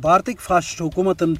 بھارتک fast حکومتن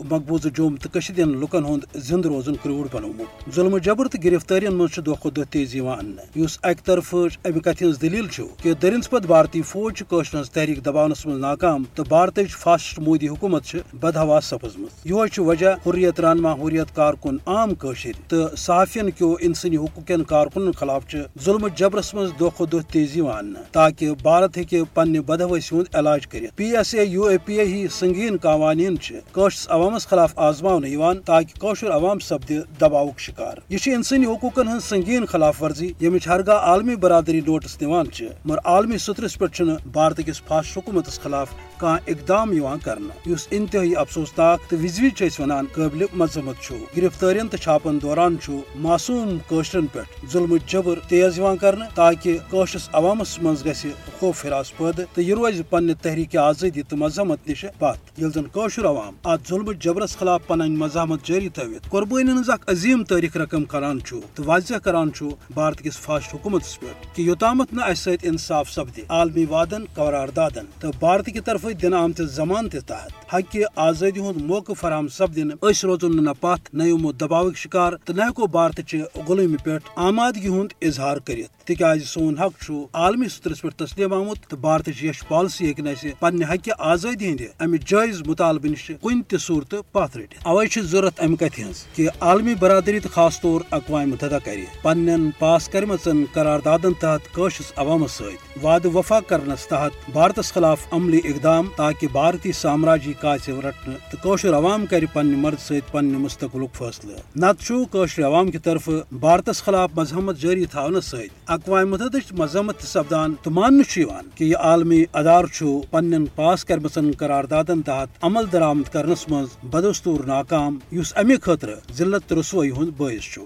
مقبوضہ جوم تو لکن ہند زند روزن کروڑ بنومت ظلم جبر تو گرفتاری مز دہ کھت دہ تیزی ان اس اکہ طرف امہ کت ہز دلیل کہ درنس پت بھارتی فوج کوشر ہز تحریک دبانس مز ناکام تو بھارت فاسٹ مودی حکومت بدہوا سپزم یہ وجہ حریت رہنما حریت کارکن عام قشر تو صحافین کیو انسانی حقوق کارکنن خلاف ظلم جبرس مز دہ کھت دہ تیزی ان تاکہ بھارت ہیکہ پنہ بدہوسی ہند علاج کر پی ایس اے یو اے پی اے ہی سنگین قوانین قوشس عوامس خلاف آزما تاکہ قوشر عوام سپد دباؤ شکار۔ یہ انسانی حقوق ہن سنگین خلاف ورزی یمچ ہرگاہ عالمی برادری نوٹس دان مگر عالمی سترس پہ بھارت کس فاش حکومت خلاف کان اقدام کرنا۔ اس انتہائی افسوسناک تو وز ونان قابل مذمت گرفتارین تو چھاپن دوران معصوم قشرن پہ ظلم جبر تیز کرنا تاکہ قوشس عوامس مز گھ خوف ہراس پید تو یہ روز پنہ تحریک آزادی تو مذہمت نش پت یل زن قشر عوام ات ظلم جبرس خلاف پن مزاحمت جاری تھوت قربانی ہز عظیم تاریخ رقم کران تو واضح کران بھارت کس فاسٹ حکومت پہ کہ یوتامت نا اس انصاف سپدی عالمی وادن قراردادن تو بھارت کی طرف دن آمت ضمانت تحت۔ حق آزادی ہند موقع فراہم سپدن اس روزن نہ پتھ نہ یمو دباوک شکار تو نہ ہیکو بھارت چہ غلومی پہ آمادگی ہند اظہار کرت تاز سون حق عالمی سترس پہ تسلیم آمت تو بھارت یش پالسی ہوں پنہ حق آزادی ہند، امہ جائز مطالبہ نش کن تہ صورت پتھ رٹ اوے ضرورت امہ کت ہز کہ عالمی برادری تو خاص طور اقوام متحدہ کر پن پاس کرمچن قراردادن تحت قشس عوامس ست وعد وفا کرنس تحت بھارتس خلاف عملی اقدام تاکہ بھارتی سامراجی کاچ رٹن تو قشر عوام کر پنہ مرد ست پنہ مستقل فیصلہ نت قشر عوام کی طرف بھارتس خلاف مذہمت جاری تھونس ست اقوام متحدہ مذمت سپدان تو ماننے کہ یہ عالمی ادار پن پاس کرمچن قراردادن تحت عمل درآمد کرنس مز بدستور ناکام اس امہ خاطر ذلت رسوئی ہند باعث